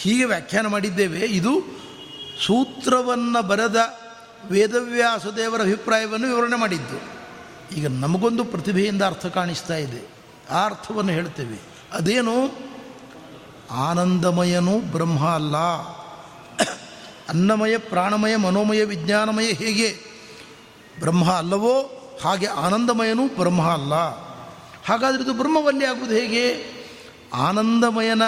ಹೀಗೆ ವ್ಯಾಖ್ಯಾನ ಮಾಡಿದ್ದೇವೆ. ಇದು ಸೂತ್ರವನ್ನು ಬರೆದ ವೇದವ್ಯಾಸ ದೇವರ ಅಭಿಪ್ರಾಯವನ್ನು ವಿವರಣೆ ಮಾಡಿದ್ದು. ಈಗ ನಮಗೊಂದು ಪ್ರತಿಭೆಯಿಂದ ಅರ್ಥ ಕಾಣಿಸ್ತಾ ಇದೆ. ಆ ಅರ್ಥವನ್ನು ಹೇಳ್ತೇವೆ. ಅದೇನು? ಆನಂದಮಯನೂ ಬ್ರಹ್ಮ ಅಲ್ಲ. ಅನ್ನಮಯ, ಪ್ರಾಣಮಯ, ಮನೋಮಯ, ವಿಜ್ಞಾನಮಯ ಹೇಗೆ? ಬ್ರಹ್ಮ ಅಲ್ಲವೋ? ಹಾಗೆ ಆನಂದಮಯನೂ ಬ್ರಹ್ಮ ಅಲ್ಲ. ಹಾಗಾದರೆ ಇದು ಬ್ರಹ್ಮವಲ್ಲಿ ಆಗುವುದು ಹೇಗೆ? ಆನಂದಮಯನ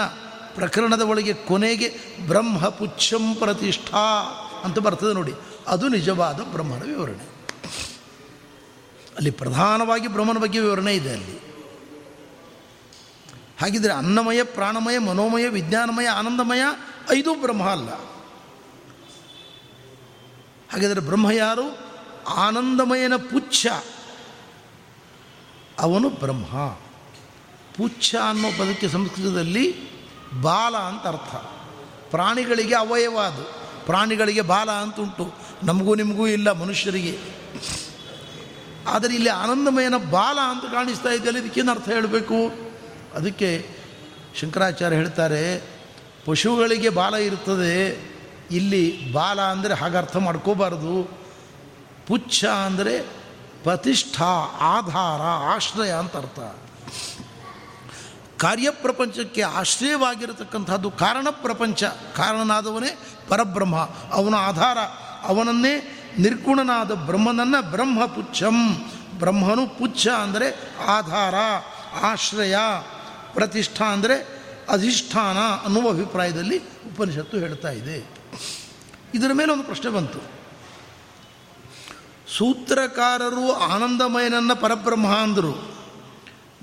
ಪ್ರಕರಣದ ಒಳಗೆ ಕೊನೆಗೆ ಬ್ರಹ್ಮ ಪುಚ್ಛಂ ಪ್ರತಿಷ್ಠಾ ಅಂತ ಬರ್ತದೆ ನೋಡಿ. ಅದು ನಿಜವಾದ ಬ್ರಹ್ಮನ ವಿವರಣೆ. ಅಲ್ಲಿ ಪ್ರಧಾನವಾಗಿ ಬ್ರಹ್ಮನ ಬಗ್ಗೆ ವಿವರಣೆ ಇದೆ ಅಲ್ಲಿ. ಹಾಗಿದ್ರೆ ಅನ್ನಮಯ, ಪ್ರಾಣಮಯ, ಮನೋಮಯ, ವಿಜ್ಞಾನಮಯ, ಆನಂದಮಯ ಐದು ಬ್ರಹ್ಮ ಅಲ್ಲ. ಹಾಗಿದ್ರೆ ಬ್ರಹ್ಮ ಯಾರು? ಆನಂದಮಯನ ಪುಚ್ಛ. ಅವನು ಬ್ರಹ್ಮ. ಪುಚ್ಛ ಅನ್ನೋ ಪದಕ್ಕೆ ಸಂಸ್ಕೃತದಲ್ಲಿ ಬಾಲ ಅಂತ ಅರ್ಥ. ಪ್ರಾಣಿಗಳಿಗೆ ಅವಯವ ಅದು. ಪ್ರಾಣಿಗಳಿಗೆ ಬಾಲ ಅಂತ ಉಂಟು ನಮಗೂ ನಿಮಗೂ ಇಲ್ಲ ಮನುಷ್ಯರಿಗೆ. ಆದರೆ ಇಲ್ಲಿ ಆನಂದಮಯನ ಬಾಲ ಅಂತ ಕಾಣಿಸ್ತಾ ಇದೆಯಲ್ಲ, ಇದಕ್ಕೇನು ಅರ್ಥ ಹೇಳಬೇಕು? ಅದಕ್ಕೆ ಶಂಕರಾಚಾರ್ಯ ಹೇಳ್ತಾರೆ, ಪಶುಗಳಿಗೆ ಬಾಲ ಇರ್ತದೆ. ಇಲ್ಲಿ ಬಾಲ ಅಂದರೆ ಹಾಗೆ ಅರ್ಥ ಮಾಡ್ಕೋಬಾರ್ದು. ಪುಚ್ಛ ಅಂದರೆ ಪ್ರತಿಷ್ಠಾ, ಆಧಾರ, ಆಶ್ರಯ ಅಂತ ಅರ್ಥ. ಕಾರ್ಯಪ್ರಪಂಚಕ್ಕೆ ಆಶ್ರಯವಾಗಿರತಕ್ಕಂಥದ್ದು ಕಾರಣ ಪ್ರಪಂಚ. ಕಾರಣನಾದವನೇ ಪರಬ್ರಹ್ಮ. ಅವನ ಆಧಾರ ಅವನನ್ನೇ ನಿರ್ಗುಣನಾದ ಬ್ರಹ್ಮನನ್ನು ಬ್ರಹ್ಮ ಪುಚ್ಛಂ ಬ್ರಹ್ಮನು ಪುಚ್ಛ ಅಂದರೆ ಆಧಾರ, ಆಶ್ರಯ, ಪ್ರತಿಷ್ಠಾ ಅಂದರೆ ಅಧಿಷ್ಠಾನ ಅನ್ನುವ ಅಭಿಪ್ರಾಯದಲ್ಲಿ ಉಪನಿಷತ್ತು ಹೇಳ್ತಾ ಇದೆ. ಇದರ ಮೇಲೆ ಒಂದು ಪ್ರಶ್ನೆ ಬಂತು. ಸೂತ್ರಕಾರರು ಆನಂದಮಯನನ್ನು ಪರಬ್ರಹ್ಮ ಅಂದರು.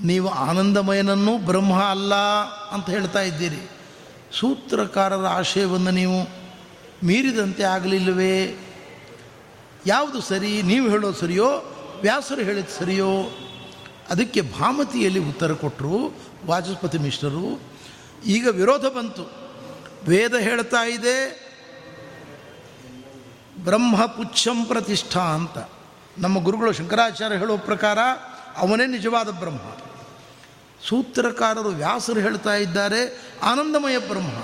ನೀವು ಆನಂದಮಯನನ್ನು ಬ್ರಹ್ಮ ಅಲ್ಲ ಅಂತ ಹೇಳ್ತಾ ಇದ್ದೀರಿ. ಸೂತ್ರಕಾರರ ಆಶಯವನ್ನು ನೀವು ಮೀರಿದಂತೆ ಆಗಲಿಲ್ಲವೇ? ಯಾವುದು ಸರಿ, ನೀವು ಹೇಳೋದು ಸರಿಯೋ, ವ್ಯಾಸರು ಹೇಳಿದ ಸರಿಯೋ? ಅದಕ್ಕೆ ಭಾಮತಿಯಲ್ಲಿ ಉತ್ತರ ಕೊಟ್ಟರು ವಾಚಸ್ಪತಿ ಮಿಶ್ರರು. ಈಗ ವಿರೋಧ ಬಂತು. ವೇದ ಹೇಳ್ತಾ ಇದೆ, ಬ್ರಹ್ಮ ಪುಚ್ಛಂ ಪ್ರತಿಷ್ಠಾ ಅಂತ. ನಮ್ಮ ಗುರುಗಳು ಶಂಕರಾಚಾರ್ಯ ಹೇಳೋ ಪ್ರಕಾರ ಅವನೇ ನಿಜವಾದ ಬ್ರಹ್ಮ. ಸೂತ್ರಕಾರರು ವ್ಯಾಸರು ಹೇಳ್ತಾ ಇದ್ದಾರೆ, ಆನಂದಮಯ ಬ್ರಹ್ಮ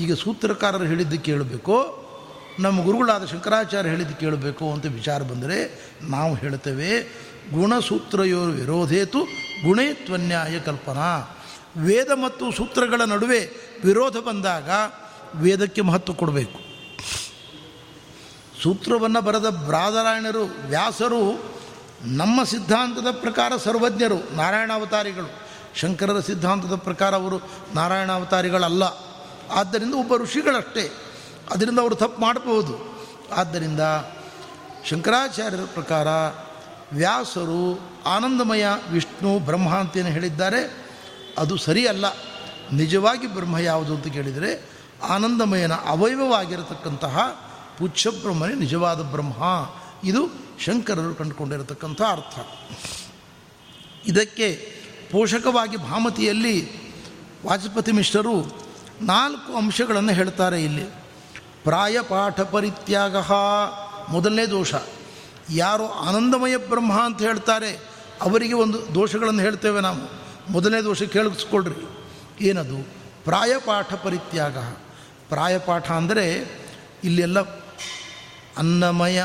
ಈಗ ಸೂತ್ರಕಾರರು ಹೇಳಿದ್ದು ಕೇಳಬೇಕು, ನಮ್ಮ ಗುರುಗಳಾದ ಶಂಕರಾಚಾರ್ಯ ಹೇಳಿದ್ದು ಕೇಳಬೇಕು ಅಂತ ವಿಚಾರ ಬಂದರೆ ನಾವು ಹೇಳ್ತೇವೆ ಗುಣಸೂತ್ರಯೋರು ವಿರೋಧೇತು ಗುಣೇತ್ವನ್ಯಾಯ ಕಲ್ಪನಾ. ವೇದ ಮತ್ತು ಸೂತ್ರಗಳ ನಡುವೆ ವಿರೋಧ ಬಂದಾಗ ವೇದಕ್ಕೆ ಮಹತ್ವ ಕೊಡಬೇಕು. ಸೂತ್ರವನ್ನು ಬರೆದ ಬ್ರಾದರಾಯಣರು, ವ್ಯಾಸರು ನಮ್ಮ ಸಿದ್ಧಾಂತದ ಪ್ರಕಾರ ಸರ್ವಜ್ಞರು, ನಾರಾಯಣಾವತಾರಿಗಳು. ಶಂಕರರ ಸಿದ್ಧಾಂತದ ಪ್ರಕಾರ ಅವರು ನಾರಾಯಣ ಅವತಾರಿಗಳಲ್ಲ. ಆದ್ದರಿಂದ ಒಬ್ಬ ಋಷಿಗಳಷ್ಟೇ. ಅದರಿಂದ ಅವರು ತಪ್ಪು ಮಾಡಬಹುದು. ಆದ್ದರಿಂದ ಶಂಕರಾಚಾರ್ಯರ ಪ್ರಕಾರ ವ್ಯಾಸರು ಆನಂದಮಯ, ವಿಷ್ಣು, ಬ್ರಹ್ಮ ಅಂತೇನು ಹೇಳಿದ್ದಾರೆ. ಅದು ಸರಿಯಲ್ಲ. ನಿಜವಾಗಿ ಬ್ರಹ್ಮ ಯಾವುದು ಅಂತ ಕೇಳಿದರೆ ಆನಂದಮಯನ ಅವಯವವಾಗಿರತಕ್ಕಂತಹ ಪುಚ್ಛಬ್ರಹ್ಮನೇ ನಿಜವಾದ ಬ್ರಹ್ಮ. ಇದು ಶಂಕರರು ಕಂಡುಕೊಂಡಿರತಕ್ಕಂಥ ಅರ್ಥ. ಇದಕ್ಕೆ ಪೋಷಕವಾಗಿ ಭಾಮತಿಯಲ್ಲಿ ವಾಜಪತಿ ಮಿಶ್ರರು ನಾಲ್ಕು ಅಂಶಗಳನ್ನು ಹೇಳ್ತಾರೆ ಇಲ್ಲಿ. ಪ್ರಾಯ ಪಾಠ ಪರಿತ್ಯಾಗ. ಮೊದಲನೇ ದೋಷ. ಯಾರು ಆನಂದಮಯ ಬ್ರಹ್ಮ ಅಂತ ಹೇಳ್ತಾರೆ, ಅವರಿಗೆ ಒಂದು ದೋಷಗಳನ್ನು ಹೇಳ್ತೇವೆ ನಾವು. ಮೊದಲನೇ ದೋಷ ಕೇಳಿಸ್ಕೊಳ್ರಿ. ಏನದು? ಪ್ರಾಯಪಾಠ ಪರಿತ್ಯಾಗ. ಪ್ರಾಯಪಾಠ ಅಂದರೆ ಇಲ್ಲೆಲ್ಲ ಅನ್ನಮಯ,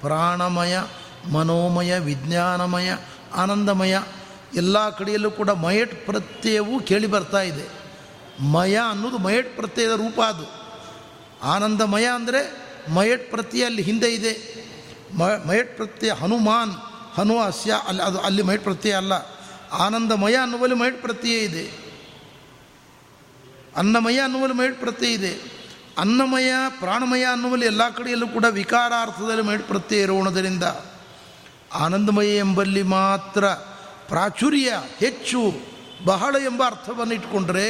ಪ್ರಾಣಮಯ, ಮನೋಮಯ, ವಿಜ್ಞಾನಮಯ, ಆನಂದಮಯ ಎಲ್ಲ ಕಡೆಯಲ್ಲೂ ಕೂಡ ಮಯಟ್ ಪ್ರತ್ಯಯವು ಕೇಳಿ ಬರ್ತಾ ಇದೆ. ಮಯ ಅನ್ನೋದು ಮಯಟ್ ಪ್ರತ್ಯಯದ ರೂಪ ಅದು. ಆನಂದಮಯ ಅಂದರೆ ಮಯಟ್ ಪ್ರತ್ಯಯ ಅಲ್ಲಿ ಹಿಂದೆ ಇದೆ. ಮ, ಮಯಟ್ ಪ್ರತ್ಯಯ ಹನುಮಾನ್ ಹನು ಅಸ್ಯ ಅಲ್ಲಿ ಅದು ಅಲ್ಲಿ ಮಯಟ್ ಪ್ರತ್ಯಯ ಅಲ್ಲ. ಆನಂದಮಯ ಅನ್ನುವಲ್ಲಿ ಮಯಟ್ ಪ್ರತ್ಯಯ ಇದೆ. ಅನ್ನಮಯ ಅನ್ನುವಲ್ಲಿ ಮಯಟ್ ಪ್ರತ್ಯಯ ಇದೆ. ಅನ್ನಮಯ ಪ್ರಾಣಮಯ ಅನ್ನುವಲ್ಲಿ ಎಲ್ಲ ಕಡೆಯಲ್ಲೂ ಕೂಡ ವಿಕಾರಾರ್ಥದಲ್ಲಿ ಮಯಟ್ ಪ್ರತ್ಯಯ ಇರೋಣದರಿಂದ ಆನಂದಮಯ ಎಂಬಲ್ಲಿ ಮಾತ್ರ ಪ್ರಾಚುರ್ಯ ಹೆಚ್ಚು ಬಹಳ ಎಂಬ ಅರ್ಥವನ್ನು ಇಟ್ಕೊಂಡ್ರೆ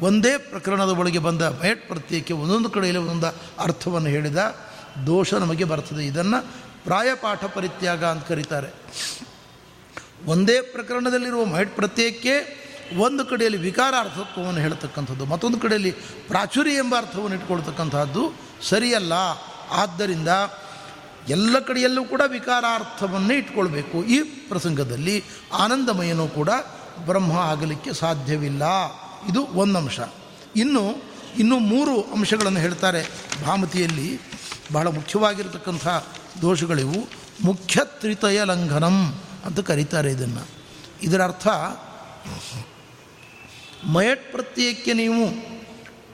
ಒಂದೇ ಪ್ರಕರಣದ ಒಳಗೆ ಬಂದ ಬಯಟ್ ಪ್ರತ್ಯಯಕ್ಕೆ ಒಂದೊಂದು ಕಡೆಯಲ್ಲಿ ಒಂದೊಂದು ಅರ್ಥವನ್ನು ಹೇಳಿದ ದೋಷ ನಮಗೆ ಬರ್ತದೆ. ಇದನ್ನು ಪ್ರಾಯಪಾಠ ಪರಿತ್ಯಾಗ ಅಂತ ಕರೀತಾರೆ. ಒಂದೇ ಪ್ರಕರಣದಲ್ಲಿರುವ ಮೈಟ್ ಪ್ರತ್ಯಯಕ್ಕೆ ಒಂದು ಕಡೆಯಲ್ಲಿ ವಿಕಾರ ಅರ್ಥತ್ವವನ್ನು ಹೇಳ್ತಕ್ಕಂಥದ್ದು, ಮತ್ತೊಂದು ಕಡೆಯಲ್ಲಿ ಪ್ರಾಚುರಿ ಎಂಬ ಅರ್ಥವನ್ನು ಇಟ್ಕೊಳ್ತಕ್ಕಂಥದ್ದು ಸರಿಯಲ್ಲ. ಆದ್ದರಿಂದ ಎಲ್ಲ ಕಡೆಯಲ್ಲೂ ಕೂಡ ವಿಕಾರಾರ್ಥವನ್ನೇ ಇಟ್ಕೊಳ್ಬೇಕು. ಈ ಪ್ರಸಂಗದಲ್ಲಿ ಆನಂದಮಯನೂ ಕೂಡ ಬ್ರಹ್ಮ ಆಗಲಿಕ್ಕೆ ಸಾಧ್ಯವಿಲ್ಲ. ಇದು ಒಂದಂಶ. ಇನ್ನು, ಇನ್ನೂ ಮೂರು ಅಂಶಗಳನ್ನು ಹೇಳ್ತಾರೆ. ಭಾಮತಿಯಲ್ಲಿ ಬಹಳ ಮುಖ್ಯವಾಗಿರತಕ್ಕಂಥ ದೋಷಗಳಿವು. ಮುಖ್ಯ ತ್ರಿತಯ ಲಂಘನಂ ಅಂತ ಕರೀತಾರೆ ಇದನ್ನು. ಇದರ ಅರ್ಥ, ಮಯಟ್ ಪ್ರತ್ಯಯಕ್ಕೆ ನೀವು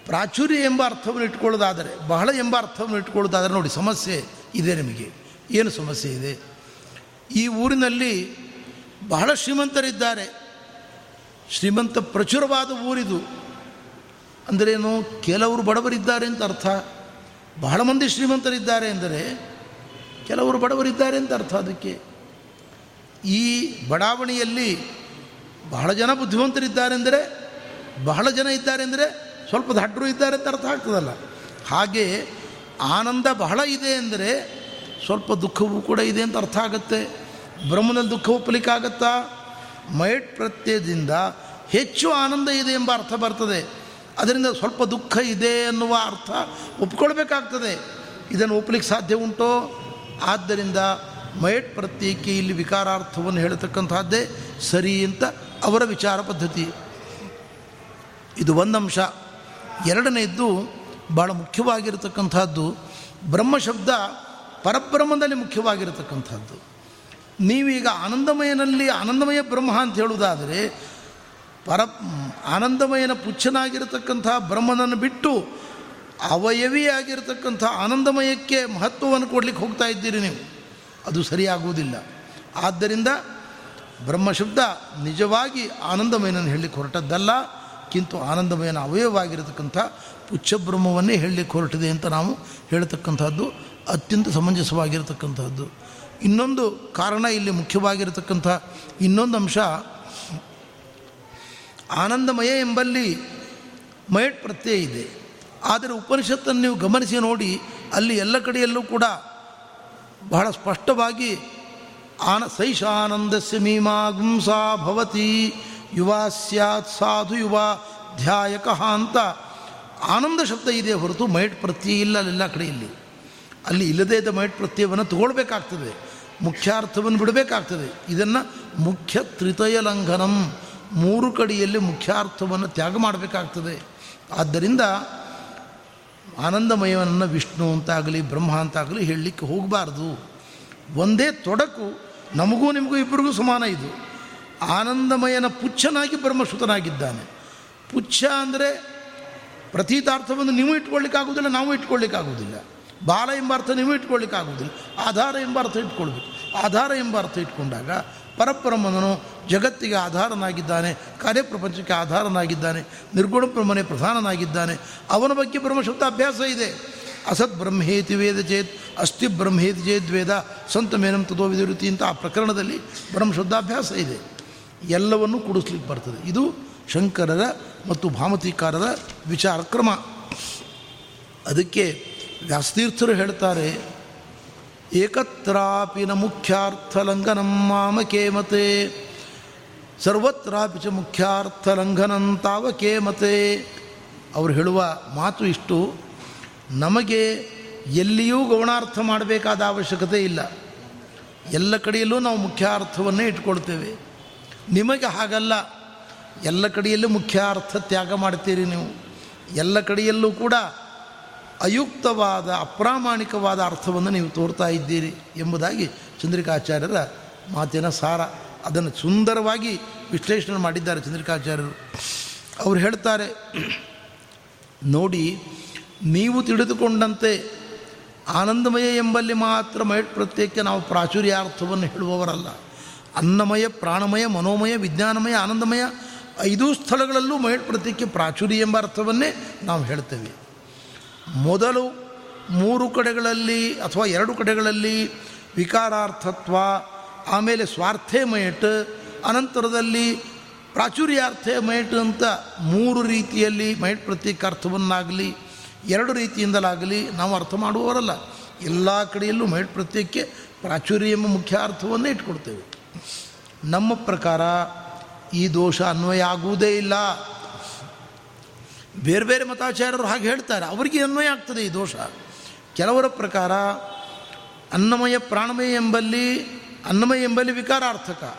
ಪ್ರಾಚುರ್ಯ ಎಂಬ ಅರ್ಥವನ್ನು ಇಟ್ಕೊಳ್ಳೋದಾದರೆ, ಬಹಳ ಎಂಬ ಅರ್ಥವನ್ನು ಇಟ್ಕೊಳ್ಳೋದಾದರೆ ನೋಡಿ, ಸಮಸ್ಯೆ ಇದೆ ನಿಮಗೆ. ಏನು ಸಮಸ್ಯೆ ಇದೆ? ಈ ಊರಿನಲ್ಲಿ ಬಹಳ ಶ್ರೀಮಂತರಿದ್ದಾರೆ. ಶ್ರೀಮಂತ ಪ್ರಚುರವಾದ ಊರಿದು. ಅಂದರೇನು ಕೆಲವರು ಬಡವರಿದ್ದಾರೆ ಅಂತ ಅರ್ಥ? ಬಹಳ ಮಂದಿ ಶ್ರೀಮಂತರಿದ್ದಾರೆ ಅಂದರೆ ಕೆಲವರು ಬಡವರಿದ್ದಾರೆ ಅಂತ ಅರ್ಥ ಅದಕ್ಕೆ. ಈ ಬಡಾವಣೆಯಲ್ಲಿ ಬಹಳ ಜನ ಬುದ್ಧಿವಂತರಿದ್ದಾರೆ ಅಂದರೆ ಬಹಳ ಜನ ಇದ್ದಾರೆ ಅಂದರೆ ಸ್ವಲ್ಪ ದಡ್ಡರು ಇದ್ದಾರೆ ಅಂತ ಅರ್ಥ ಆಗ್ತದಲ್ಲ. ಹಾಗೆ ಆನಂದ ಬಹಳ ಇದೆ ಅಂದರೆ ಸ್ವಲ್ಪ ದುಃಖವೂ ಕೂಡ ಇದೆ ಅಂತ ಅರ್ಥ ಆಗುತ್ತೆ. ಬ್ರಹ್ಮನ ದುಃಖ ಒಪ್ಪಲಿಕ್ಕಾಗತ್ತಾ? ಮೈಟ್ ಪ್ರತ್ಯಯದಿಂದ ಹೆಚ್ಚು ಆನಂದ ಇದೆ ಎಂಬ ಅರ್ಥ ಬರ್ತದೆ. ಅದರಿಂದ ಸ್ವಲ್ಪ ದುಃಖ ಇದೆ ಅನ್ನುವ ಅರ್ಥ ಒಪ್ಕೊಳ್ಬೇಕಾಗ್ತದೆ. ಇದನ್ನು ಒಪ್ಪಲಿಕ್ಕೆ ಸಾಧ್ಯ ಉಂಟೋ? ಆದ್ದರಿಂದ ಮೈಟ್ ಪ್ರತ್ಯೇಕಿ ಇಲ್ಲಿ ವಿಕಾರಾರ್ಥವನ್ನು ಹೇಳತಕ್ಕಂಥದ್ದೇ ಸರಿ ಅಂತ ಅವರ ವಿಚಾರ ಪದ್ಧತಿ. ಇದು ಒಂದು ಅಂಶ ಎರಡನೆಯದ್ದು ಭಾಳ ಮುಖ್ಯವಾಗಿರತಕ್ಕಂಥದ್ದು. ಬ್ರಹ್ಮ ಶಬ್ದ ಪರಬ್ರಹ್ಮದಲ್ಲಿ ಮುಖ್ಯವಾಗಿರತಕ್ಕಂಥದ್ದು. ನೀವೀಗ ಆನಂದಮಯನಲ್ಲಿ ಆನಂದಮಯ ಬ್ರಹ್ಮ ಅಂತ ಹೇಳುವುದಾದರೆ, ಪರ ಆನಂದಮಯನ ಪುಚ್ಛನಾಗಿರತಕ್ಕಂಥ ಬ್ರಹ್ಮನನ್ನು ಬಿಟ್ಟು ಅವಯವಿಯಾಗಿರತಕ್ಕಂಥ ಆನಂದಮಯಕ್ಕೆ ಮಹತ್ವವನ್ನು ಕೊಡಲಿಕ್ಕೆ ಹೋಗ್ತಾ ಇದ್ದೀರಿ ನೀವು. ಅದು ಸರಿಯಾಗುವುದಿಲ್ಲ. ಆದ್ದರಿಂದ ಬ್ರಹ್ಮಶಬ್ದ ನಿಜವಾಗಿ ಆನಂದಮಯನನ್ನು ಹೇಳಲಿಕ್ಕೆ ಹೊರಟದ್ದಲ್ಲ, ಕಿಂತು ಆನಂದಮಯನ ಅವಯವವಾಗಿರತಕ್ಕಂಥ ಪುಚ್ಛಬ್ರಹ್ಮವನ್ನೇ ಹೇಳಲಿಕ್ಕೆ ಹೊರಟಿದೆ ಅಂತ ನಾವು ಹೇಳತಕ್ಕಂಥದ್ದು ಅತ್ಯಂತ ಸಮಂಜಸವಾಗಿರತಕ್ಕಂಥದ್ದು. ಇನ್ನೊಂದು ಕಾರಣ ಇಲ್ಲಿ ಮುಖ್ಯವಾಗಿರತಕ್ಕಂಥ ಇನ್ನೊಂದು ಅಂಶ, ಆನಂದಮಯ ಎಂಬಲ್ಲಿ ಮಯಟ್ ಪ್ರತ್ಯಯ ಇದೆ. ಆದರೆ ಉಪನಿಷತ್ತನ್ನು ನೀವು ಗಮನಿಸಿ ನೋಡಿ, ಅಲ್ಲಿ ಎಲ್ಲ ಕಡೆಯಲ್ಲೂ ಕೂಡ ಬಹಳ ಸ್ಪಷ್ಟವಾಗಿ ಆನ ಸೈಷಾನಂದಸ್ಯ ಮೀಮಾಗುಂಸಾ ಭವತಿ, ಯುವ ಸ್ಯಾತ್ ಸಾಧು ಯುವ ಧ್ಯಾಯಕಃ ಅಂತ ಆನಂದ ಶಬ್ದ ಇದೆ ಹೊರತು ಮೈಟ್ ಪ್ರತ್ಯಯ ಇಲ್ಲ ಅಲ್ಲೆಲ್ಲ ಕಡೆಯಲ್ಲಿ ಅಲ್ಲಿ ಇಲ್ಲದೇ ಇದ್ದ ಮೈಟ್ ಪ್ರತ್ಯಯವನ್ನು ತಗೊಳ್ಬೇಕಾಗ್ತದೆ. ಮುಖ್ಯಾರ್ಥವನ್ನು ಬಿಡಬೇಕಾಗ್ತದೆ. ಇದನ್ನು ಮುಖ್ಯ ತ್ರಿತಯ ಲಂಘನಂ. ಮೂರು ಕಡೆಯಲ್ಲಿ ಮುಖ್ಯಾರ್ಥವನ್ನು ತ್ಯಾಗ ಮಾಡಬೇಕಾಗ್ತದೆ. ಆದ್ದರಿಂದ ಆನಂದಮಯವನ್ನು ವಿಷ್ಣು ಅಂತಾಗಲಿ, ಬ್ರಹ್ಮ ಅಂತಾಗಲಿ ಹೇಳಲಿಕ್ಕೆ ಹೋಗಬಾರ್ದು. ಒಂದೇ ತೊಡಕು ನಮಗೂ ನಿಮಗೂ ಇಬ್ಬರಿಗೂ ಸಮಾನ ಇದು. ಆನಂದಮಯನ ಪುಚ್ಛನಾಗಿ ಬ್ರಹ್ಮಶ್ರುತನಾಗಿದ್ದಾನೆ ಪುಚ್ಛ ಅಂದರೆ ಪ್ರತೀತಾರ್ಥವನ್ನು ನೀವು ಇಟ್ಕೊಳ್ಳಿಕ್ಕಾಗುವುದಿಲ್ಲ, ನಾವು ಇಟ್ಕೊಳ್ಳಿಕ್ಕಾಗುವುದಿಲ್ಲ. ಬಾಲ ಎಂಬ ಅರ್ಥ ನೀವು ಇಟ್ಕೊಳ್ಳಿಕ್ಕಾಗುವುದಿಲ್ಲ. ಆಧಾರ ಎಂಬ ಅರ್ಥ ಇಟ್ಕೊಳ್ಬೇಕು. ಆಧಾರ ಎಂಬ ಅರ್ಥ ಇಟ್ಕೊಂಡಾಗ ಪರಬ್ರಹ್ಮನನು ಜಗತ್ತಿಗೆ ಆಧಾರನಾಗಿದ್ದಾನೆ ಕಾರ್ಯಪ್ರಪಂಚಕ್ಕೆ ಆಧಾರನಾಗಿದ್ದಾನೆ, ನಿರ್ಗುಣ ಬ್ರಹ್ಮನೇ ಪ್ರಧಾನನಾಗಿದ್ದಾನೆ. ಅವನ ಬಗ್ಗೆ ಬ್ರಹ್ಮಶಬ್ದ ಅಭ್ಯಾಸ ಇದೆ. ಅಸತ್ ಬ್ರಹ್ಮೇತಿ ವೇದ ಚೇತ್ ಅಸ್ಥಿ ಬ್ರಹ್ಮೇತಿ ಚೇತ್ ವೇದ, ಸಂತ ಮೇನಂ ತದೋ ವಿಧಿರುತಿ ಅಂತ ಆ ಪ್ರಕರಣದಲ್ಲಿ ಬ್ರಹ್ಮಶಬ್ದಾಭ್ಯಾಸ ಇದೆ. ಎಲ್ಲವನ್ನೂ ಕೂಡಿಸ್ಲಿಕ್ಕೆ ಬರ್ತದೆ. ಇದು ಶಂಕರರ ಮತ್ತು ಭಾಮತಿಕಾರರ ವಿಚಾರ ಕ್ರಮ. ಅದಕ್ಕೆ ವ್ಯಾಸತೀರ್ಥರು ಹೇಳ್ತಾರೆ ಏಕತ್ರಾಪಿನ ಮುಖ್ಯಾರ್ಥಲಂಘನಂ ಮಾಮಕೇ ಮತೆ ಸರ್ವತ್ರಾಪಿ ಚ ಮುಖ್ಯಾರ್ಥಲಂಘನಂ ತಾವಕೇ ಮತೆ ಅವರು ಹೇಳುವ ಮಾತು ಇಷ್ಟು, ನಮಗೆ ಎಲ್ಲಿಯೂ ಗೌಣಾರ್ಥ ಮಾಡಬೇಕಾದ ಅವಶ್ಯಕತೆ ಇಲ್ಲ. ಎಲ್ಲ ಕಡೆಯಲ್ಲೂ ನಾವು ಮುಖ್ಯಾರ್ಥವನ್ನೇ ಇಟ್ಕೊಳ್ತೇವೆ. ನಿಮಗೆ ಹಾಗಲ್ಲ. ಎಲ್ಲ ಕಡೆಯಲ್ಲೂ ಮುಖ್ಯ ಅರ್ಥ ತ್ಯಾಗ ಮಾಡ್ತೀರಿ ನೀವು. ಎಲ್ಲ ಕಡೆಯಲ್ಲೂ ಕೂಡ ಅಯುಕ್ತವಾದ, ಅಪ್ರಾಮಾಣಿಕವಾದ ಅರ್ಥವನ್ನು ನೀವು ತೋರ್ತಾ ಇದ್ದೀರಿ ಎಂಬುದಾಗಿ ಚಂದ್ರಿಕಾಚಾರ್ಯರ ಮಾತಿನ ಸಾರ. ಅದನ್ನು ಸುಂದರವಾಗಿ ವಿಶ್ಲೇಷಣೆ ಮಾಡಿದ್ದಾರೆ ಚಂದ್ರಿಕಾಚಾರ್ಯರು. ಅವರು ಹೇಳ್ತಾರೆ, ನೋಡಿ, ನೀವು ತಿಳಿದುಕೊಂಡಂತೆ ಆನಂದಮಯ ಎಂಬಲ್ಲಿ ಮಾತ್ರ ಮೈಟ್ ಪ್ರತ್ಯೇಕ ನಾವು ಪ್ರಾಚುರ್ಯಾರ್ಥವನ್ನು ಹೇಳುವವರಲ್ಲ. ಅನ್ನಮಯ, ಪ್ರಾಣಮಯ, ಮನೋಮಯ, ವಿಜ್ಞಾನಮಯ, ಆನಂದಮಯ ಐದೂ ಸ್ಥಳಗಳಲ್ಲೂ ಮೈಟ್ ಪ್ರತೀಕೆ ಪ್ರಾಚುರ್ಯ ಎಂಬ ಅರ್ಥವನ್ನೇ ನಾವು ಹೇಳ್ತೇವೆ. ಮೊದಲು ಮೂರು ಕಡೆಗಳಲ್ಲಿ ಅಥವಾ ಎರಡು ಕಡೆಗಳಲ್ಲಿ ವಿಕಾರಾರ್ಥತ್ವ, ಆಮೇಲೆ ಸ್ವಾರ್ಥೇ ಮಯಟ್ ಅನಂತರದಲ್ಲಿ ಪ್ರಾಚುರ್ಯಾರ್ಥೇ ಮಯಟ್ ಅಂತ ಮೂರು ರೀತಿಯಲ್ಲಿ ಮೈಟ್ ಪ್ರತ್ಯೇಕಾರ್ಥವನ್ನಾಗಲಿ ಎರಡು ರೀತಿಯಿಂದಲಾಗಲಿ ನಾವು ಅರ್ಥ ಮಾಡುವವರಲ್ಲ. ಎಲ್ಲ ಕಡೆಯಲ್ಲೂ ಮೈಟ್ ಪ್ರತ್ಯೇಕಕ್ಕೆ ಪ್ರಾಚುರ್ಯ ಎಂಬ ಮುಖ್ಯ ಅರ್ಥವನ್ನೇ ಇಟ್ಕೊಡ್ತೇವೆ. ನಮ್ಮ ಪ್ರಕಾರ ಈ ದೋಷ ಅನ್ವಯ ಆಗುವುದೇ ಇಲ್ಲ. ಬೇರೆ ಬೇರೆ ಮತಾಚಾರ್ಯರು ಹಾಗೆ ಹೇಳ್ತಾರೆ. ಅವರಿಗೆ ಅನ್ವಯ ಆಗ್ತದೆ ಈ ದೋಷ. ಕೆಲವರ ಪ್ರಕಾರ ಅನ್ನಮಯ ಪ್ರಾಣಮಯ ಎಂಬಲ್ಲಿ, ಅನ್ನಮಯ ಎಂಬಲ್ಲಿ ವಿಕಾರಾರ್ಥಕ.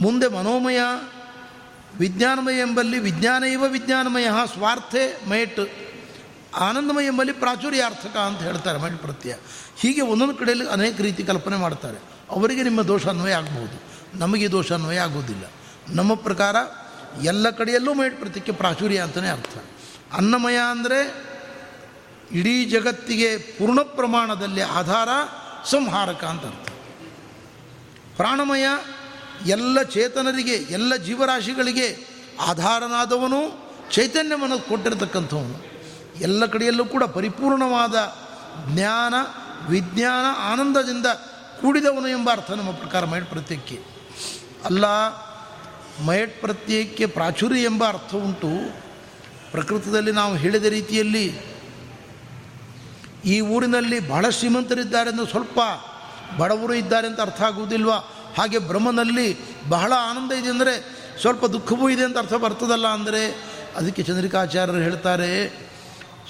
ಮುಂದೆ ಮನೋಮಯ, ವಿಜ್ಞಾನಮಯ ಎಂಬಲ್ಲಿ ವಿಜ್ಞಾನ ಇವ ವಿಜ್ಞಾನಮಯ, ಸ್ವಾರ್ಥೆ ಮೈಟ್, ಆನಂದಮಯ ಎಂಬಲ್ಲಿ ಪ್ರಾಚುರ್ಯಾರ್ಥಕ ಅಂತ ಹೇಳ್ತಾರೆ ಮೈಟ್ ಪ್ರತ್ಯಯ ಹೀಗೆ ಒಂದೊಂದು ಕಡೆಯಲ್ಲಿ ಅನೇಕ ರೀತಿ ಕಲ್ಪನೆ ಮಾಡ್ತಾರೆ. ಅವರಿಗೆ ನಿಮ್ಮ ದೋಷ ಅನ್ವಯ ಆಗ್ಬೋದು ನಮಗೆ ದೋಷ ಅನ್ವಯ ಆಗೋದಿಲ್ಲ ನಮ್ಮ ಪ್ರಕಾರ ಎಲ್ಲ ಕಡೆಯಲ್ಲೂ ಮೇಡ್ ಪ್ರತ್ಯಕ್ಕೆ ಪ್ರಾಚುರ್ಯ ಅಂತಲೇ ಅರ್ಥ. ಅನ್ನಮಯ ಅಂದರೆ ಇಡೀ ಜಗತ್ತಿಗೆ ಪೂರ್ಣ ಪ್ರಮಾಣದಲ್ಲಿ ಆಧಾರ, ಸಂಹಾರಕ ಅಂತ ಅರ್ಥ. ಪ್ರಾಣಮಯ ಎಲ್ಲ ಚೇತನರಿಗೆ, ಎಲ್ಲ ಜೀವರಾಶಿಗಳಿಗೆ ಆಧಾರನಾದವನು ಚೈತನ್ಯವನ್ನು ಕೊಟ್ಟಿರತಕ್ಕಂಥವನು. ಎಲ್ಲ ಕಡೆಯಲ್ಲೂ ಕೂಡ ಪರಿಪೂರ್ಣವಾದ ಜ್ಞಾನ, ವಿಜ್ಞಾನ, ಆನಂದದಿಂದ ಕೂಡಿದವನು ಎಂಬ ಅರ್ಥ ನಮ್ಮ ಪ್ರಕಾರ ಮೈಟ್ ಪ್ರತ್ಯಕ್ಕೆ ಅಲ್ಲ, ಮಯಟ್ ಪ್ರತ್ಯಯಕ್ಕೆ ಪ್ರಾಚುರ್ಯ ಎಂಬ ಅರ್ಥ ಉಂಟು. ಪ್ರಕೃತದಲ್ಲಿ ನಾವು ಹೇಳಿದ ರೀತಿಯಲ್ಲಿ ಈ ಊರಿನಲ್ಲಿ ಬಹಳ ಶ್ರೀಮಂತರಿದ್ದಾರೆಂದು ಸ್ವಲ್ಪ ಬಡವರು ಇದ್ದಾರೆ ಅಂತ ಅರ್ಥ ಆಗುವುದಿಲ್ವಾ? ಹಾಗೆ ಬ್ರಹ್ಮನಲ್ಲಿ ಬಹಳ ಆನಂದ ಇದೆ ಅಂದರೆ ಸ್ವಲ್ಪ ದುಃಖವೂ ಇದೆ ಅಂತ ಅರ್ಥ ಬರ್ತದಲ್ಲ ಅಂದರೆ ಅದಕ್ಕೆ ಚಂದ್ರಿಕಾಚಾರ್ಯರು ಹೇಳ್ತಾರೆ,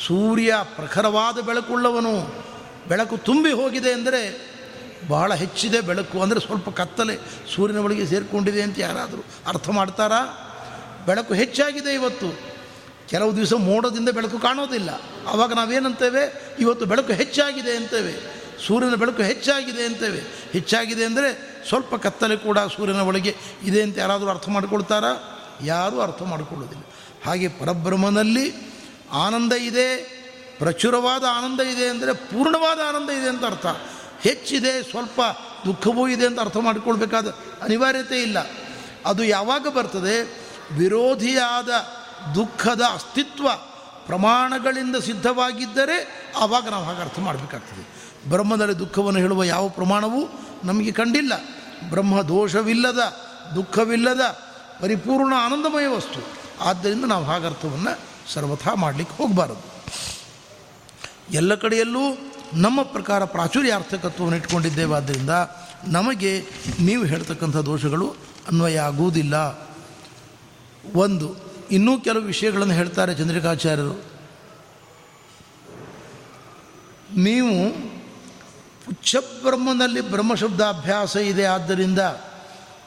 ಸೂರ್ಯ ಪ್ರಖರವಾದ ಬೆಳಕುಳ್ಳವನು ಬೆಳಕು ತುಂಬಿ ಹೋಗಿದೆ ಅಂದರೆ ಬಹಳ ಹೆಚ್ಚಿದೆ ಬೆಳಕು ಅಂದರೆ ಸ್ವಲ್ಪ ಕತ್ತಲೆ ಸೂರ್ಯನ ಒಳಗೆ ಸೇರಿಕೊಂಡಿದೆ ಅಂತ ಯಾರಾದರೂ ಅರ್ಥ ಮಾಡ್ತಾರಾ? ಬೆಳಕು ಹೆಚ್ಚಾಗಿದೆ ಇವತ್ತು. ಕೆಲವು ದಿವಸ ಮೋಡದಿಂದ ಬೆಳಕು ಕಾಣೋದಿಲ್ಲ. ಆವಾಗ ನಾವೇನಂತೇವೆ? ಇವತ್ತು ಬೆಳಕು ಹೆಚ್ಚಾಗಿದೆ ಅಂತೇವೆ. ಸೂರ್ಯನ ಬೆಳಕು ಹೆಚ್ಚಾಗಿದೆ ಅಂತೇವೆ. ಹೆಚ್ಚಾಗಿದೆ ಅಂದರೆ ಸ್ವಲ್ಪ ಕತ್ತಲೆ ಕೂಡ ಸೂರ್ಯನ ಒಳಗೆ ಇದೆ ಅಂತ ಯಾರಾದರೂ ಅರ್ಥ ಮಾಡಿಕೊಳ್ತಾರಾ? ಯಾರೂ ಅರ್ಥ ಮಾಡಿಕೊಳ್ಳೋದಿಲ್ಲ. ಹಾಗೆ ಪರಬ್ರಹ್ಮನಲ್ಲಿ ಆನಂದ ಇದೆ, ಪ್ರಚುರವಾದ ಆನಂದ ಇದೆ ಅಂದರೆ ಪೂರ್ಣವಾದ ಆನಂದ ಇದೆ ಅಂತ ಅರ್ಥ. ಹೆಚ್ಚಿದೆ, ಸ್ವಲ್ಪ ದುಃಖವೂ ಇದೆ ಅಂತ ಅರ್ಥ ಮಾಡಿಕೊಳ್ಬೇಕಾದ ಅನಿವಾರ್ಯತೆ ಇಲ್ಲ. ಅದು ಯಾವಾಗ ಬರ್ತದೆ? ವಿರೋಧಿಯಾದ ದುಃಖದ ಅಸ್ತಿತ್ವ ಪ್ರಮಾಣಗಳಿಂದ ಸಿದ್ಧವಾಗಿದ್ದರೆ ಆವಾಗ ನಾವು ಹಾಗೆ ಅರ್ಥ ಮಾಡಬೇಕಾಗ್ತದೆ. ಬ್ರಹ್ಮದಲ್ಲಿ ದುಃಖವನ್ನು ಹೇಳುವ ಯಾವ ಪ್ರಮಾಣವೂ ನಮಗೆ ಕಂಡಿಲ್ಲ. ಬ್ರಹ್ಮ ದೋಷವಿಲ್ಲದ, ದುಃಖವಿಲ್ಲದ, ಪರಿಪೂರ್ಣ ಆನಂದಮಯ ವಸ್ತು. ಆದ್ದರಿಂದ ನಾವು ಹಾಗರ್ಥವನ್ನು ಸರ್ವಥಾ ಮಾಡಲಿಕ್ಕೆ ಹೋಗಬಾರದು. ಎಲ್ಲ ಕಡೆಯಲ್ಲೂ ನಮ್ಮ ಪ್ರಕಾರ ಪ್ರಾಚುರ್ಯಾರ್ಥಕತ್ವವನ್ನು ಇಟ್ಕೊಂಡಿದ್ದೇವೆ ಆದ್ದರಿಂದ ನಮಗೆ ನೀವು ಹೇಳ್ತಕ್ಕಂಥ ದೋಷಗಳು ಅನ್ವಯ ಆಗುವುದಿಲ್ಲ. ಒಂದು, ಇನ್ನೂ ಕೆಲವು ವಿಷಯಗಳನ್ನು ಹೇಳ್ತಾರೆ ಚಂದ್ರಿಕಾಚಾರ್ಯರು. ನೀವು ಪುಚ್ಛಬ್ರಹ್ಮನಲ್ಲಿ ಬ್ರಹ್ಮಶಬ್ದಾಭ್ಯಾಸ ಇದೆ. ಆದ್ದರಿಂದ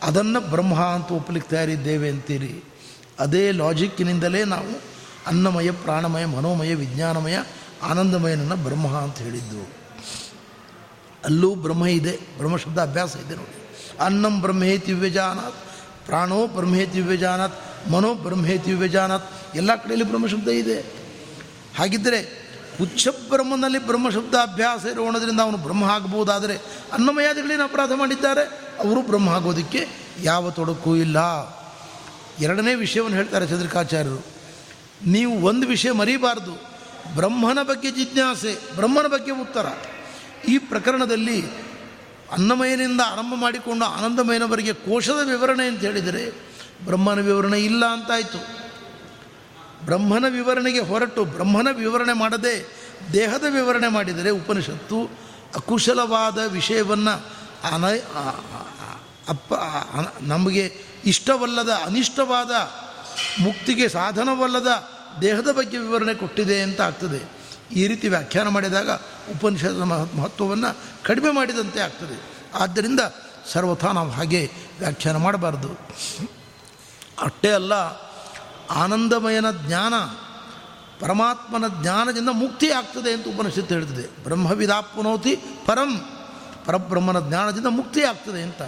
ಅದನ್ನು ಬ್ರಹ್ಮ ಅಂತ ಒಪ್ಪಲಿಕ್ಕೆ ತಯಾರಿದ್ದೇವೆ ಅಂತೀರಿ. ಅದೇ ಲಾಜಿಕ್ಕಿನಿಂದಲೇ ನಾವು ಅನ್ನಮಯ, ಪ್ರಾಣಮಯ, ಮನೋಮಯ, ವಿಜ್ಞಾನಮಯ ಆನಂದಮಯನನ್ನು ಬ್ರಹ್ಮ ಅಂತ ಹೇಳಿದ್ದು. ಅಲ್ಲೂ ಬ್ರಹ್ಮ ಇದೆ ಬ್ರಹ್ಮಶಬ್ದ ಅಭ್ಯಾಸ ಇದೆ ನೋಡಿ. ಅನ್ನಂ ಬ್ರಹ್ಮೇತಿ ವಿವ್ಯಜಾನಾತ್ ಪ್ರಾಣೋ ಬ್ರಹ್ಮೇತಿ ವಿವ್ಯಜಾನಾತ್ ಮನೋ ಬ್ರಹ್ಮೇತಿ ವಿವ್ಯಜಾನಾತ್ ಎಲ್ಲ ಕಡೆಯಲ್ಲಿ ಬ್ರಹ್ಮಶಬ್ದ ಇದೆ. ಹಾಗಿದ್ದರೆ ಉಚ್ಚ ಬ್ರಹ್ಮನಲ್ಲಿ ಬ್ರಹ್ಮಶಬ್ದ ಅಭ್ಯಾಸ ಇರೋಣದ್ರಿಂದ ಅವನು ಬ್ರಹ್ಮ ಆಗಬಹುದಾದರೆ ಅನ್ನಮಯಾದಿಗಳೇನು ಅಪರಾಧ ಮಾಡಿದ್ದಾರೆ, ಅವರು ಬ್ರಹ್ಮ ಆಗೋದಕ್ಕೆ ಯಾವ ತೊಡಕೂ ಇಲ್ಲ. ಎರಡನೇ ವಿಷಯವನ್ನು ಹೇಳ್ತಾರೆ ಚಂದ್ರಿಕಾಚಾರ್ಯರು, ನೀವು ಒಂದು ವಿಷಯ ಮರಿಬಾರ್ದು ಬ್ರಹ್ಮನ ಬಗ್ಗೆ ಜಿಜ್ಞಾಸೆ, ಬ್ರಹ್ಮನ ಬಗ್ಗೆ ಉತ್ತರ. ಈ ಪ್ರಕರಣದಲ್ಲಿ ಅನ್ನಮಯನಿಂದ ಆರಂಭ ಮಾಡಿಕೊಂಡು ಆನಂದಮಯನವರಿಗೆ ಕೋಶದ ವಿವರಣೆ ಅಂತ ಹೇಳಿದರೆ ಬ್ರಹ್ಮನ ವಿವರಣೆ ಇಲ್ಲ ಅಂತಾಯಿತು. ಬ್ರಹ್ಮನ ವಿವರಣೆಗೆ ಹೊರಟು ಬ್ರಹ್ಮನ ವಿವರಣೆ ಮಾಡದೆ ದೇಹದ ವಿವರಣೆ ಮಾಡಿದರೆ ಉಪನಿಷತ್ತು ಅಕುಶಲವಾದ ವಿಷಯವನ್ನು ಅನ ಅಪ್ಪ ನಮಗೆ ಇಷ್ಟವಲ್ಲದ, ಅನಿಷ್ಟವಾದ, ಮುಕ್ತಿಗೆ ಸಾಧನವಲ್ಲದ ದೇಹದ ಬಗ್ಗೆ ವಿವರಣೆ ಕೊಟ್ಟಿದೆ ಅಂತ ಆಗ್ತದೆ. ಈ ರೀತಿ ವ್ಯಾಖ್ಯಾನ ಮಾಡಿದಾಗ ಉಪನಿಷದ ಮಹತ್ವವನ್ನು ಕಡಿಮೆ ಮಾಡಿದಂತೆ ಆಗ್ತದೆ. ಆದ್ದರಿಂದ ಸರ್ವಥಾ ನಾವು ಹಾಗೆ ವ್ಯಾಖ್ಯಾನ ಮಾಡಬಾರ್ದು. ಅಷ್ಟೇ ಅಲ್ಲ, ಆನಂದಮಯನ ಜ್ಞಾನ, ಪರಮಾತ್ಮನ ಜ್ಞಾನದಿಂದ ಮುಕ್ತಿ ಆಗ್ತದೆ ಅಂತ ಉಪನಿಷತ್ತು ಹೇಳ್ತದೆ. ಬ್ರಹ್ಮವಿದಾಪ್ನೋತಿ ಪರಂ, ಪರಬ್ರಹ್ಮನ ಜ್ಞಾನದಿಂದ ಮುಕ್ತಿ ಆಗ್ತದೆ ಅಂತ.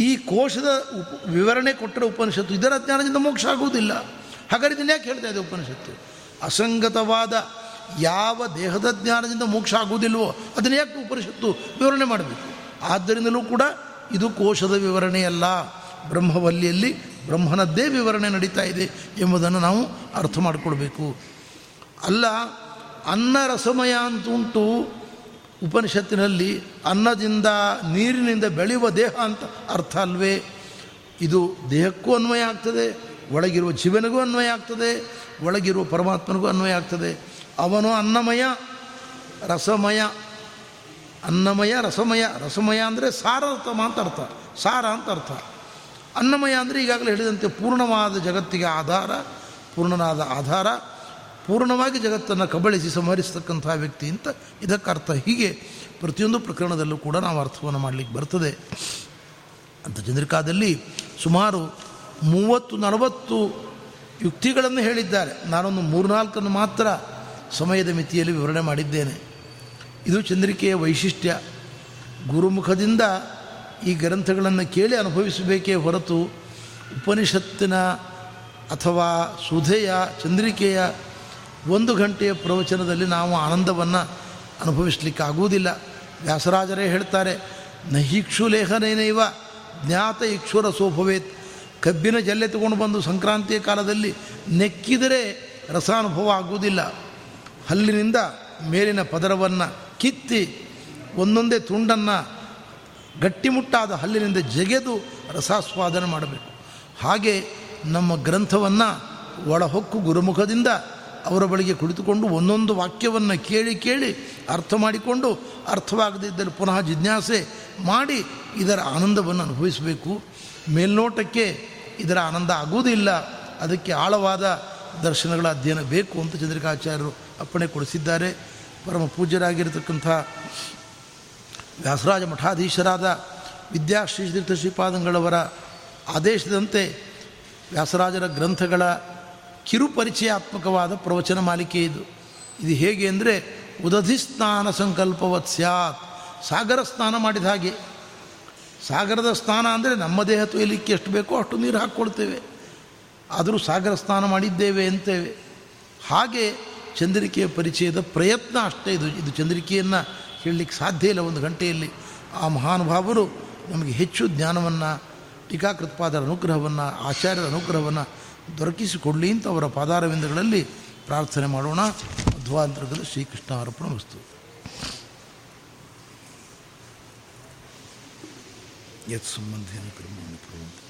ಈ ಕೋಶದ ಉಪ, ವಿವರಣೆ ಕೊಟ್ಟರೆ ಉಪನಿಷತ್ತು ಇದರ ಜ್ಞಾನದಿಂದ ಮೋಕ್ಷ ಆಗುವುದಿಲ್ಲ. ಹಾಗಾದ್ರೆ ಇದನ್ನ ಯಾಕೆ ಹೇಳ್ತಾ ಇದೆ ಉಪನಿಷತ್ತು. ಅಸಂಗತವಾದ ಯಾವ ದೇಹದ ಜ್ಞಾನದಿಂದ ಮೋಕ್ಷ ಆಗುವುದಿಲ್ವೋ ಅದನ್ನು ಯಾಕೆ ಉಪನಿಷತ್ತು ವಿವರಣೆ ಮಾಡಬೇಕು? ಆದ್ದರಿಂದಲೂ ಕೂಡ ಇದು ಕೋಶದ ವಿವರಣೆಯಲ್ಲ ಬ್ರಹ್ಮವಲ್ಲಿಯಲ್ಲಿ ಬ್ರಹ್ಮನದ್ದೇ ವಿವರಣೆ ನಡೀತಾ ಇದೆ ಎಂಬುದನ್ನು ನಾವು ಅರ್ಥ ಮಾಡಿಕೊಳ್ಬೇಕು. ಅಲ್ಲ, ಅನ್ನ ರಸಮಯ ಅಂತುಂಟು ಉಪನಿಷತ್ತಿನಲ್ಲಿ ಅನ್ನದಿಂದ ನೀರಿನಿಂದ ಬೆಳೆಯುವ ದೇಹ ಅಂತ ಅರ್ಥ ಅಲ್ವೇ? ಇದು ದೇಹಕ್ಕೂ ಅನ್ವಯ ಆಗ್ತದೆ ಒಳಗಿರುವ ಜೀವನಿಗೂ ಅನ್ವಯ ಆಗ್ತದೆ, ಒಳಗಿರುವ ಪರಮಾತ್ಮನಿಗೂ ಅನ್ವಯ ಆಗ್ತದೆ. ಅವನು ಅನ್ನಮಯ, ರಸಮಯ ಅನ್ನಮಯ, ರಸಮಯ ರಸಮಯ ಅಂದರೆ ಸಾರತಮ ಅಂತ ಅರ್ಥ, ಸಾರ ಅಂತ ಅರ್ಥ. ಅನ್ನಮಯ ಅಂದರೆ ಈಗಾಗಲೇ ಹೇಳಿದಂತೆ ಪೂರ್ಣವಾದ ಜಗತ್ತಿಗೆ ಆಧಾರ, ಪೂರ್ಣನಾದ ಆಧಾರ, ಪೂರ್ಣವಾಗಿ ಜಗತ್ತನ್ನು ಕಬಳಿಸಿ ಸಂಹರಿಸತಕ್ಕಂಥ ವ್ಯಕ್ತಿ ಅಂತ ಇದಕ್ಕರ್ಥ ಹೀಗೆ ಪ್ರತಿಯೊಂದು ಪ್ರಕರಣದಲ್ಲೂ ಕೂಡ ನಾವು ಅರ್ಥವನ್ನು ಮಾಡಲಿಕ್ಕೆ ಬರ್ತದೆ. ಅಂತ ಚಂದ್ರಿಕಾದಲ್ಲಿ ಸುಮಾರು ಮೂವತ್ತು ನಲವತ್ತು ಯುಕ್ತಿಗಳನ್ನು ಹೇಳಿದ್ದಾರೆ. ನಾನೊಂದು ಮೂರ್ನಾಲ್ಕನ್ನು ಮಾತ್ರ ಸಮಯದ ಮಿತಿಯಲ್ಲಿ ವಿವರಣೆ ಮಾಡಿದ್ದೇನೆ. ಇದು ಚಂದ್ರಿಕೆಯ ವೈಶಿಷ್ಟ್ಯ. ಗುರುಮುಖದಿಂದ ಈ ಗ್ರಂಥಗಳನ್ನು ಕೇಳಿ ಅನುಭವಿಸಬೇಕೇ ಹೊರತು ಉಪನಿಷತ್ತಿನ ಅಥವಾ ಸುಧೆಯ ಚಂದ್ರಿಕೆಯ ಒಂದು ಗಂಟೆಯ ಪ್ರವಚನದಲ್ಲಿ ನಾವು ಆನಂದವನ್ನು ಅನುಭವಿಸಲಿಕ್ಕೆ ಆಗುವುದಿಲ್ಲ ವ್ಯಾಸರಾಜರೇ ಹೇಳ್ತಾರೆ ನಹಿಕ್ಷು ಲೇಖನೇನೈವ ಜ್ಞಾತ ಇಕ್ಷುರ ಸೋಭವೇತ್ ಕಬ್ಬಿನ ಜಲ್ಲೆ ತಗೊಂಡು ಬಂದು ಸಂಕ್ರಾಂತಿಯ ಕಾಲದಲ್ಲಿ ನೆಕ್ಕಿದರೆ ರಸಾನುಭವ ಆಗುವುದಿಲ್ಲ. ಹಲ್ಲಿನಿಂದ ಮೇಲಿನ ಪದರವನ್ನು ಕಿತ್ತಿ ಒಂದೊಂದೇ ತುಂಡನ್ನು ಗಟ್ಟಿಮುಟ್ಟಾದ ಹಲ್ಲಿನಿಂದ ಜಗೆದು ರಸಾಸ್ವಾದನೆ ಮಾಡಬೇಕು. ಹಾಗೆ ನಮ್ಮ ಗ್ರಂಥವನ್ನು ಒಳಹೊಕ್ಕು ಗುರುಮುಖದಿಂದ ಅವರ ಬಳಿಗೆ ಕುಳಿತುಕೊಂಡು ಒಂದೊಂದು ವಾಕ್ಯವನ್ನು ಕೇಳಿ ಕೇಳಿ ಅರ್ಥ ಮಾಡಿಕೊಂಡು ಅರ್ಥವಾಗದಿದ್ದರೆ ಪುನಃ ಜಿಜ್ಞಾಸೆ ಮಾಡಿ ಇದರ ಆನಂದವನ್ನು ಅನುಭವಿಸಬೇಕು. ಮೇಲ್ನೋಟಕ್ಕೆ ಇದರ ಆನಂದ ಆಗುವುದಿಲ್ಲ. ಅದಕ್ಕೆ ಆಳವಾದ ದರ್ಶನಗಳ ಅಧ್ಯಯನ ಬೇಕು ಅಂತ ಚಂದ್ರಿಕಾಚಾರ್ಯರು ಅಪ್ಪಣೆ ಕೊಡಿಸಿದ್ದಾರೆ. ಪರಮ ಪೂಜ್ಯರಾಗಿರತಕ್ಕಂಥ ವ್ಯಾಸರಾಜ ಮಠಾಧೀಶರಾದ ವಿದ್ಯಾಶ್ರೀತೀರ್ಥ ಶ್ರೀಪಾದಂಗಳವರ ಆದೇಶದಂತೆ ವ್ಯಾಸರಾಜರ ಗ್ರಂಥಗಳ ಕಿರುಪರಿಚಯಾತ್ಮಕವಾದ ಪ್ರವಚನ ಮಾಲಿಕೆ ಇದು. ಇದು ಹೇಗೆ ಅಂದರೆ, ಉದಧಿ ಸ್ನಾನ ಸಂಕಲ್ಪವತ್ ಸ್ಯಾತ್. ಸಾಗರ ಸ್ನಾನ ಮಾಡಿದ ಹಾಗೆ. ಸಾಗರದ ಸ್ನಾನ ಅಂದರೆ ನಮ್ಮ ದೇಹ ತೊಯ್ಯಲಿಕ್ಕೆ ಎಷ್ಟು ಬೇಕೋ ಅಷ್ಟು ನೀರು ಹಾಕ್ಕೊಳ್ತೇವೆ. ಆದರೂ ಸಾಗರ ಸ್ನಾನ ಮಾಡಿದ್ದೇವೆ ಅಂತೇವೆ. ಹಾಗೆ ಚಂದ್ರಿಕೆಯ ಪರಿಚಯದ ಪ್ರಯತ್ನ ಅಷ್ಟೇ ಇದು ಇದು ಚಂದ್ರಿಕೆಯನ್ನು ಹೇಳಲಿಕ್ಕೆ ಸಾಧ್ಯ ಇಲ್ಲ ಒಂದು ಗಂಟೆಯಲ್ಲಿ. ಆ ಮಹಾನುಭಾವರು ನಮಗೆ ಹೆಚ್ಚು ಜ್ಞಾನವನ್ನು, ಟೀಕಾಕೃತ್ಪಾದರ ಅನುಗ್ರಹವನ್ನು, ಆಚಾರ್ಯರ ಅನುಗ್ರಹವನ್ನು ದೊರಕಿಸಿಕೊಡಲಿ ಅಂತ ಅವರ ಪಾದಾರವಿಂದಗಳಲ್ಲಿ ಪ್ರಾರ್ಥನೆ ಮಾಡೋಣ. ಮಧ್ವಾಂತರದಲ್ಲಿ ಶ್ರೀಕೃಷ್ಣ ಅರ್ಪಣ ವಸ್ತು यत् सम्बन्धेन कर्माणि कुर्वन्ति।